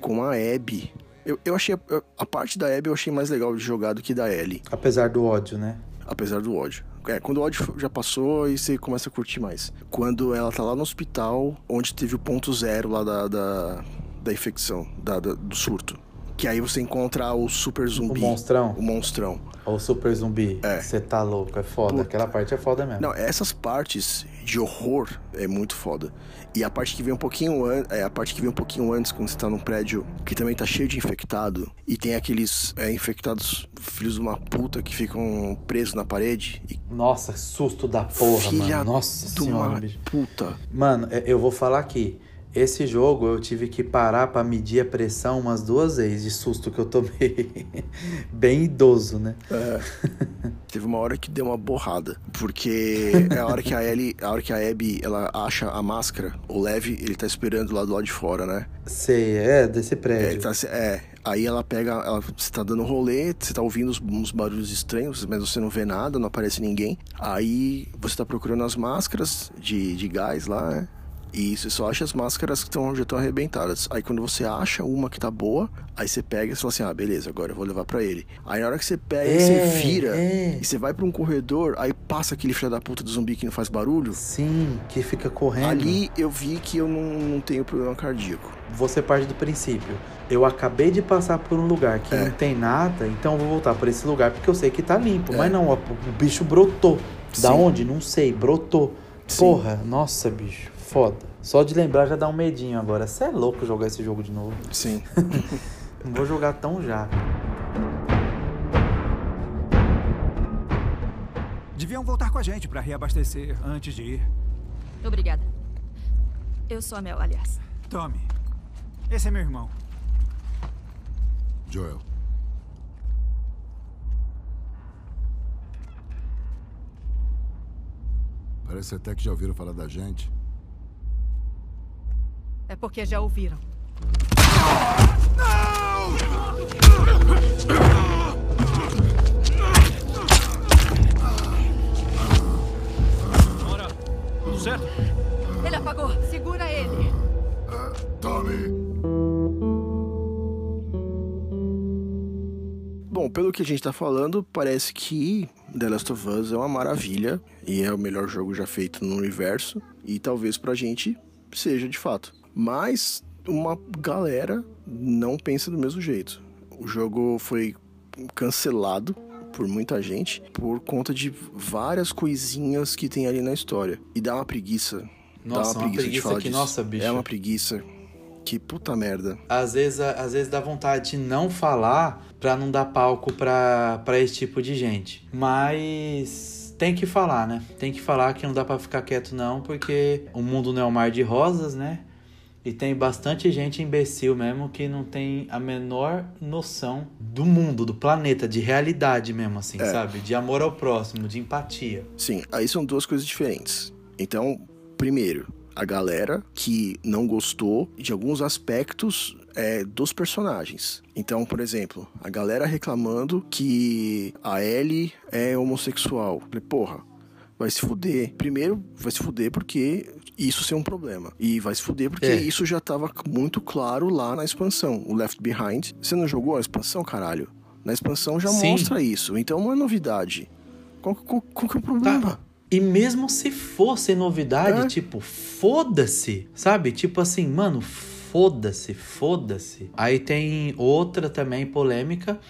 com a Abby. Eu, eu achei. A, a parte da Abby eu achei mais legal de jogar do que da Ellie. Apesar do ódio, né? Apesar do ódio. É, quando o ódio já passou, aí você começa a curtir mais. Quando ela tá lá no hospital, onde teve o ponto zero lá da, da, da infecção, da, da- do surto. Que aí você encontra o super zumbi. O monstrão. O monstrão. O super zumbi. É. Você tá louco, é foda. Puta. Aquela parte é foda mesmo. Não, essas partes de horror é muito foda. E a parte que vem um pouquinho é a parte que vem um pouquinho antes, quando você tá num prédio que também tá cheio de infectado, e tem aqueles é, infectados filhos de uma puta que ficam presos na parede. E Nossa, susto da porra, filha mano. Nossa de senhora, uma bicho. puta. Mano, é- eu vou falar aqui. Esse jogo eu tive que parar pra medir a pressão umas duas vezes de susto que eu tomei. Bem idoso, né? É. Teve uma hora que deu uma borrada, porque é a hora que a Ellie, a hora que a Abby, ela acha a máscara, o Levi, ele tá esperando lá do lado de fora, né? Sei, é, desse É, prédio. tá, é, aí ela pega, ela, você tá dando rolê, você tá ouvindo uns, uns barulhos estranhos, mas você não vê nada, não aparece ninguém. Aí você tá procurando as máscaras de, de gás lá, né? E você só acha as máscaras que tão, já estão arrebentadas. Aí quando você acha uma que tá boa, aí você pega e você fala assim: ah, beleza, agora eu vou levar pra ele. Aí na hora que você pega e É, você vira, é. e você vai pra um corredor, aí passa aquele filho da puta do zumbi que não faz barulho. Sim, que fica correndo. Ali eu vi que eu não, não tenho problema cardíaco. Você parte do princípio. Eu acabei de passar por um lugar que É. não tem nada, então eu vou voltar por esse lugar porque eu sei que tá limpo. É. Mas não, o bicho brotou. Da Sim. onde? Não sei, brotou. Sim. Porra, nossa, bicho, foda. Só de lembrar já dá um medinho agora. Você é louco jogar esse jogo de novo. Sim. Não vou jogar tão já. Deviam voltar com a gente pra reabastecer antes de ir. Obrigada. Eu sou a Mel, aliás. Tommy, esse é meu irmão. Joel. Parece até que já ouviram falar da gente. É porque já ouviram. Ora, tudo certo? Ele apagou. Segura ele. Tommy! Bom, pelo que a gente tá falando, parece que The Last of Us é uma maravilha e é o melhor jogo já feito no universo e talvez pra gente seja de fato. Mas uma galera não pensa do mesmo jeito. O jogo foi cancelado por muita gente por conta de várias coisinhas que tem ali na história. E dá uma preguiça. Nossa, dá uma de preguiça falar que, disso. nossa, bicho. É uma preguiça. Que puta merda. Às vezes, às vezes dá vontade de não falar pra não dar palco pra, pra esse tipo de gente. Mas tem que falar, né? Tem que falar que não dá pra ficar quieto não, porque o mundo não é um mar de rosas, né? E tem bastante gente imbecil mesmo que não tem a menor noção do mundo, do planeta, de realidade mesmo, assim, É. sabe? De amor ao próximo, de empatia. Sim, aí são duas coisas diferentes. Então, primeiro, a galera que não gostou de alguns aspectos é, dos personagens. Então, por exemplo, a galera reclamando que a Ellie é homossexual. Falei, porra, vai se fuder. Primeiro, vai se fuder porque isso ser um problema. E vai se fuder porque É. isso já tava muito claro lá na expansão. O Left Behind. Você não jogou a expansão, caralho? Na expansão já Sim. mostra isso. Então não é novidade. Qual, qual, qual que é o problema? Tá. E mesmo se fosse novidade, É. tipo, foda-se, sabe? Tipo assim, mano, foda-se, foda-se. Aí tem outra também polêmica,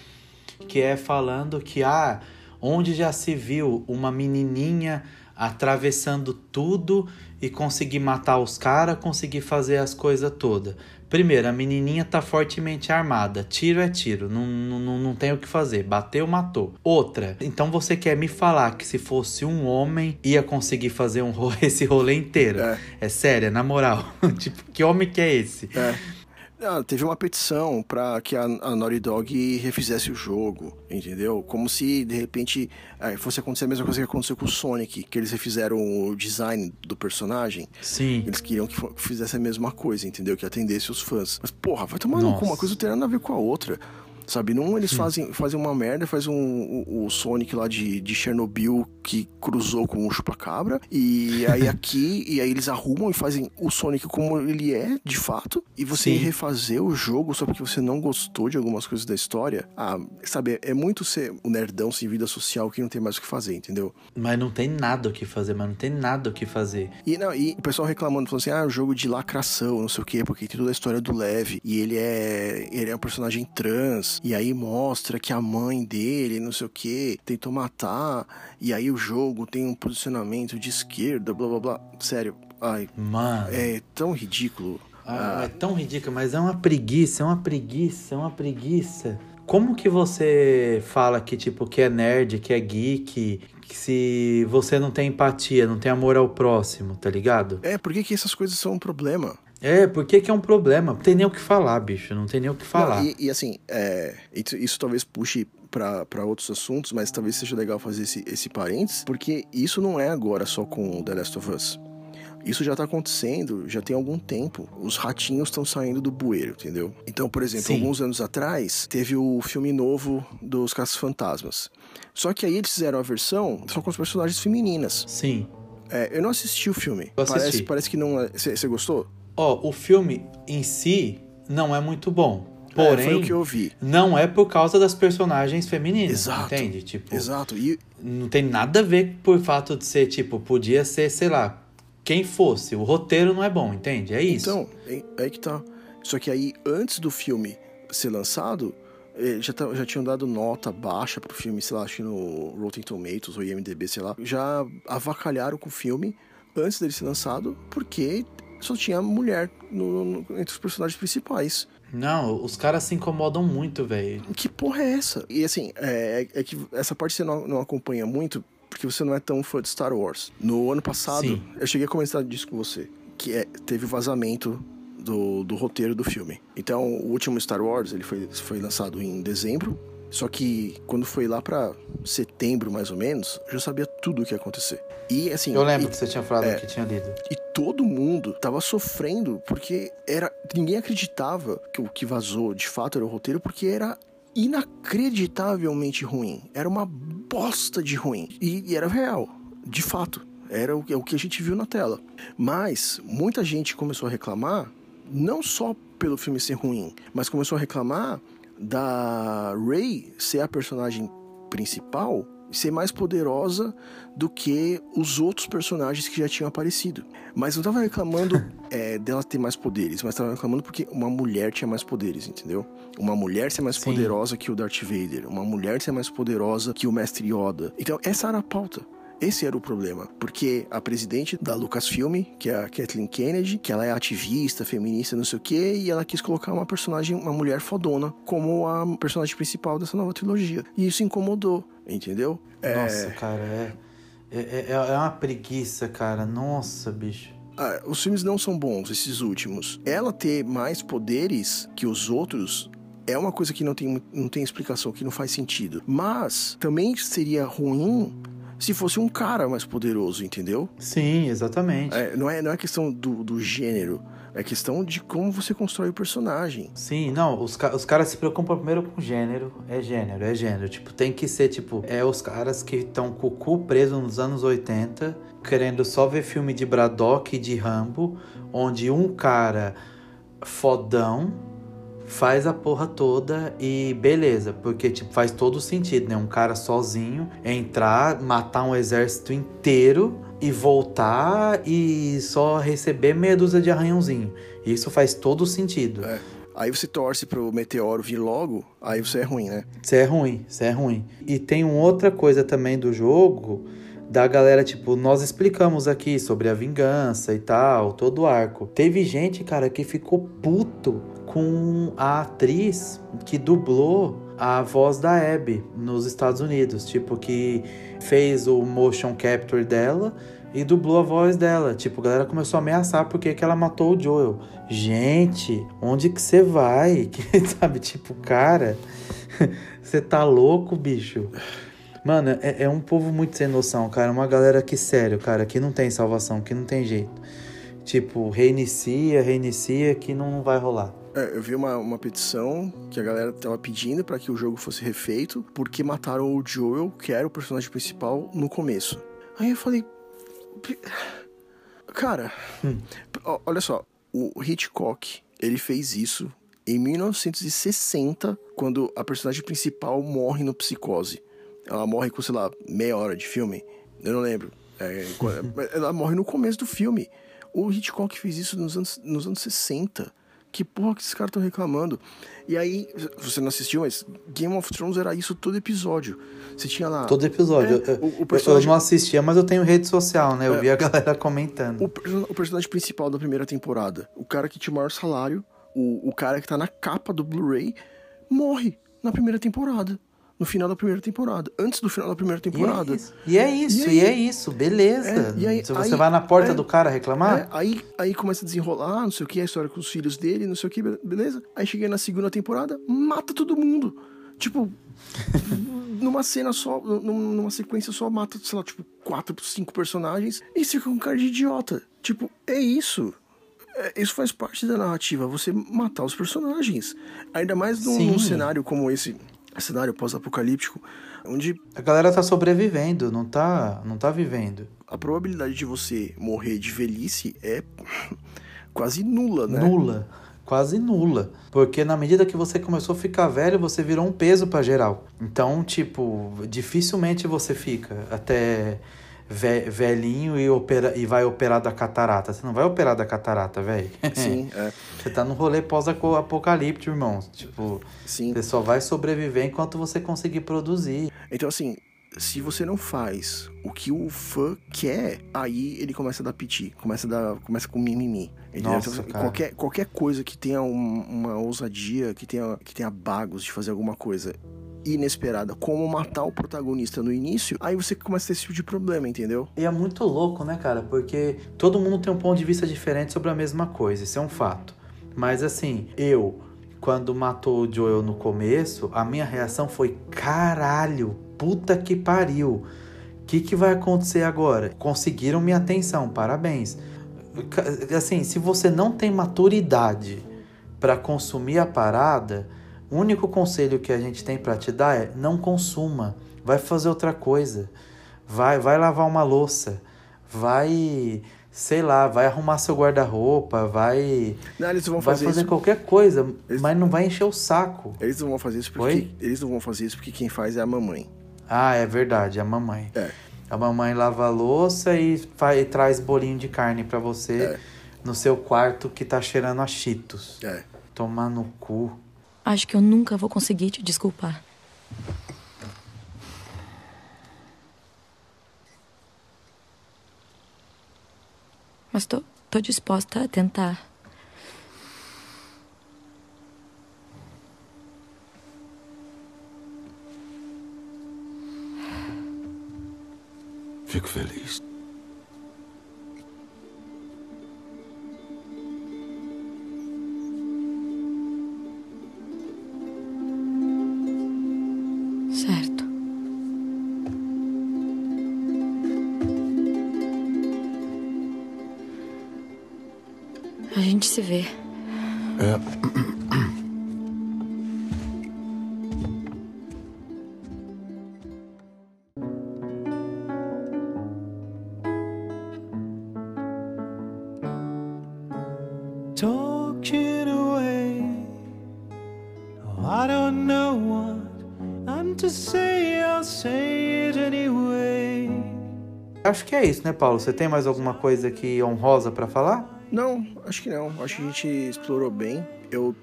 que é falando que, ah, onde já se viu uma menininha atravessando tudo e conseguir matar os caras, conseguir fazer as coisas todas. Primeiro, a menininha tá fortemente armada. Tiro é tiro, não, não, não tem o que fazer. Bateu, matou. Outra, então você quer me falar que se fosse um homem ia conseguir fazer um esse rolê inteiro? É. É, sério, na moral. tipo, que homem que é esse? É. Ah, teve uma petição pra que a, a Naughty Dog refizesse o jogo, entendeu? Como se, de repente, eh, fosse acontecer a mesma coisa que aconteceu com o Sonic, que eles refizeram o design do personagem. Sim. Eles queriam que fizesse a mesma coisa, entendeu? Que atendesse os fãs. Mas, porra, vai tomar no Nossa. cu, uma coisa não tem nada a ver com a outra. Sabe, num eles fazem, fazem uma merda, faz um, o, o Sonic lá de, de Chernobyl que cruzou com o chupacabra. E aí aqui, e aí eles arrumam e fazem o Sonic como ele é, de fato. E você Sim. refazer o jogo só porque você não gostou de algumas coisas da história. Ah, sabe, é muito ser o nerdão sem vida social que não tem mais o que fazer, entendeu? Mas não tem nada o que fazer, mas não tem nada o que fazer. E, não, e o pessoal reclamando, falando assim, ah, jogo de lacração, não sei o quê, porque tem toda a história do Lev, e ele é, ele é um personagem trans, e aí mostra que a mãe dele, não sei o quê, tentou matar, e aí o jogo tem um posicionamento de esquerda, blá blá blá. Sério, ai, Mano. é tão ridículo. Ah, é tão ridículo, mas é uma preguiça, é uma preguiça, é uma preguiça. Como que você fala que, tipo, que é nerd, que é geek, que se você não tem empatia, não tem amor ao próximo, tá ligado? É, por que, que essas coisas são um problema? É, por que é um problema? Não tem nem o que falar, bicho, não tem nem o que falar. Não, e, e assim, é, isso, isso talvez puxe para outros assuntos, mas talvez seja legal fazer esse, esse parênteses, porque isso não é agora só com The Last of Us. Isso já tá acontecendo, já tem algum tempo. Os ratinhos estão saindo do bueiro, entendeu? Então, por exemplo, Sim. alguns anos atrás, teve o filme novo dos Caça-Fantasmas. Só que aí eles fizeram a versão só com as personagens femininas. Sim. É, eu não assisti o filme. Parece, parece que não é. Você gostou? Ó, o filme em si não é muito bom. É, Porém, foi o que eu vi. não é por causa das personagens femininas, Exato. entende? Tipo, Exato. E não tem nada a ver por fato de ser, tipo, podia ser, sei lá, quem fosse. O roteiro não é bom, entende? É isso. Então, é, é aí que tá. Só que aí, antes do filme ser lançado, eh, já, tá- já tinham dado nota baixa pro filme, sei lá, acho que no Rotten Tomatoes ou IMDB, sei lá. Já avacalharam com o filme antes dele ser lançado, porque só tinha mulher no- no- entre os personagens principais. Não, os caras se incomodam muito, velho. Que porra é essa? E assim, é, é que essa parte você não, não acompanha muito, porque você não é tão fã de Star Wars. No ano passado, Sim. eu cheguei a comentar disso com você, que é, teve o vazamento do, do roteiro do filme. Então, o último Star Wars, ele foi, foi lançado em dezembro, só que quando foi lá pra setembro, mais ou menos, eu já sabia tudo o que ia acontecer. E assim... Eu lembro e- que você tinha falado é. que tinha lido. e todo mundo tava sofrendo porque era ninguém acreditava que o que vazou de fato era o roteiro porque era inacreditavelmente ruim. Era uma bosta de ruim. E, e era real, de fato. Era o, é o que a gente viu na tela. Mas muita gente começou a reclamar, não só pelo filme ser ruim, mas começou a reclamar da Rey ser a personagem principal ser mais poderosa do que os outros personagens que já tinham aparecido. Mas não tava reclamando é, dela ter mais poderes, mas tava reclamando porque uma mulher tinha mais poderes, entendeu? Uma mulher ser mais Sim. poderosa que o Darth Vader, uma mulher ser mais poderosa que o Mestre Yoda. Então, essa era a pauta. Esse era o problema, porque a presidente da Lucasfilm, que é a Kathleen Kennedy, que ela é ativista, feminista, não sei o quê, e ela quis colocar uma personagem, uma mulher fodona, como a personagem principal dessa nova trilogia. E isso incomodou, entendeu? É, Nossa, cara, é, é, é, é uma preguiça, cara. Nossa, bicho. ah, os filmes não são bons, esses últimos. Ela ter mais poderes que os outros é uma coisa que não tem, não tem explicação, que não faz sentido. Mas também seria ruim se fosse um cara mais poderoso, entendeu? Sim, exatamente. É, não, é, não é questão do, do gênero, é questão de como você constrói o personagem. Sim, não, os, os caras se preocupam primeiro com gênero. É gênero, é gênero. Tipo, tem que ser, tipo, é os caras que estão com o cu preso nos anos 80, querendo só ver filme de Braddock e de Rambo, onde um cara fodão faz a porra toda e beleza, porque tipo faz todo sentido, né? Um cara sozinho entrar, matar um exército inteiro e voltar e só receber meia dúzia de arranhãozinho. Isso faz todo sentido. É. Aí você torce pro meteoro vir logo, aí você é ruim, né? Isso é ruim, isso é ruim. E tem uma outra coisa também do jogo, da galera, tipo, nós explicamos aqui sobre a vingança e tal, todo o arco. Teve gente, cara, que ficou puto com a atriz que dublou a voz da Abby nos Estados Unidos, tipo, que fez o motion capture dela e dublou a voz dela. Tipo, a galera começou a ameaçar porque que ela matou o Joel. Gente, onde que você vai? Sabe, tipo, cara, você tá louco, bicho? Mano, é, é um povo muito sem noção, cara. Uma galera que, sério, cara, que não tem salvação, que não tem jeito. Tipo, reinicia, reinicia, que não vai rolar. É, eu vi uma, uma petição que a galera tava pedindo pra que o jogo fosse refeito porque mataram o Joel, que era o personagem principal, no começo. Aí eu falei. "P- Cara, ó, olha só, o Hitchcock, ele fez isso em 1960, quando a personagem principal morre no Psicose. Ela morre com, sei lá, meia hora de filme. Eu não lembro. É, mas ela morre no começo do filme. O Hitchcock fez isso nos anos, nos anos 60. Que porra que esses caras estão reclamando? E aí, você não assistiu, mas Game of Thrones era isso todo episódio. Você tinha lá. Todo episódio. É, eu, o, o personagem- eu não assistia, mas eu tenho rede social, né? Eu É. vi a galera comentando. o, o personagem principal da primeira temporada, o cara que tinha o maior salário, o, o cara que tá na capa do Blu-ray, morre na primeira temporada. No final da primeira temporada. Antes do final da primeira temporada. E é isso, e, aí? é isso, beleza. É, e aí- Se você aí- vai na porta é, do cara reclamar, É, aí, aí começa a desenrolar, não sei o que, a história com os filhos dele, não sei o que, beleza? Aí cheguei na segunda temporada, mata todo mundo. Tipo, numa cena só, num- numa sequência só, mata, sei lá, tipo, quatro, cinco personagens e fica com cara de idiota. Tipo, é isso. É, isso faz parte da narrativa, você matar os personagens. Ainda mais num, num cenário como esse, cenário pós-apocalíptico, onde a galera tá sobrevivendo, não tá, não tá vivendo. a probabilidade de você morrer de velhice é quase nula, né? Nula. Quase nula. Porque na medida que você começou a ficar velho, você virou um peso pra geral. Então, tipo, dificilmente você fica até velhinho e, opera, e vai operar da catarata. Você não vai operar da catarata, velho. Sim, é. Você tá no rolê pós-apocalíptico, irmão. Tipo, Sim. você só vai sobreviver enquanto você conseguir produzir. Então, assim, se você não faz o que o fã quer, aí ele começa a dar piti, começa a dar, começa com mimimi. Nossa, Então, cara. qualquer, qualquer coisa que tenha um- uma ousadia, que tenha, que tenha bagos de fazer alguma coisa inesperada, como matar o protagonista no início, aí você começa a ter esse tipo de problema, entendeu? E é muito louco, né, cara? Porque todo mundo tem um ponto de vista diferente sobre a mesma coisa, isso é um fato. Mas assim, eu, quando matou o Joel no começo, a minha reação foi: caralho, puta que pariu. O que, que vai acontecer agora? Conseguiram minha atenção, parabéns. Assim, se você não tem maturidade para consumir a parada, o único conselho que a gente tem para te dar é não consuma, vai fazer outra coisa. Vai, vai lavar uma louça, vai, sei lá, vai arrumar seu guarda-roupa, vai Não, eles vão vai fazer qualquer coisa, mas não vai encher o saco. Eles não vão fazer isso porque Oi? eles não vão fazer isso porque quem faz é a mamãe. Ah, é verdade, a mamãe. É. A mamãe lava a louça e, faz, e traz bolinho de carne pra você É. no seu quarto que tá cheirando a Cheetos. É. Tomar no cu. Acho que eu nunca vou conseguir te desculpar. Mas tô, tô disposta a tentar. Fico feliz. Certo. A gente se vê. É. talking away. Oh, I don't know to say, I'll say it anyway. Acho que é isso, né, Paulo? Você tem mais alguma coisa aqui honrosa pra falar? Não, acho que não. Acho que a gente explorou bem. Eu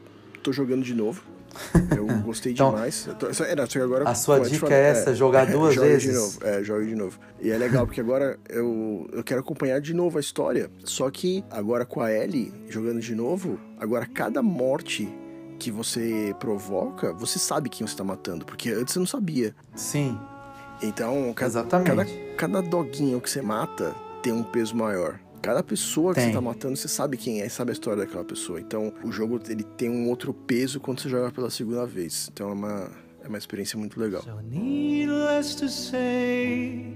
tô jogando de novo. Eu gostei Então, demais. Eu tô- era, só que agora, a sua dica falei, é essa, jogar duas jogue vezes? De novo, é, jogue de novo. E é legal, porque agora eu, eu quero acompanhar de novo a história. Só que agora com a Ellie jogando de novo, agora cada morte que você provoca, você sabe quem você tá matando. Porque antes você não sabia. Sim. Então, ca- Exatamente. cada, cada doguinho que você mata tem um peso maior. Cada pessoa que Tem. você tá matando, você sabe quem é, sabe a história daquela pessoa. Então, o jogo ele tem um outro peso quando você joga pela segunda vez. Então, é uma, é uma experiência muito legal. Needless to say,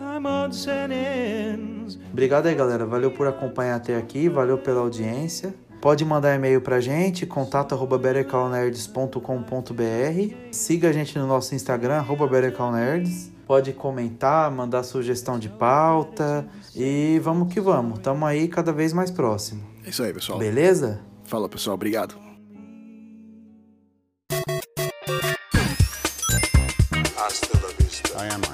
I'm odds and ends. Obrigado aí, galera. Valeu por acompanhar até aqui, valeu pela audiência. Pode mandar e-mail pra gente, contato arroba bettercallnerds.com.br. Siga a gente no nosso Instagram, arroba bettercallnerds. Pode comentar, mandar sugestão de pauta e vamos que vamos. Tamo aí cada vez mais próximo. É isso aí, pessoal. Beleza? Fala, pessoal. Obrigado. Hasta la vista. I am.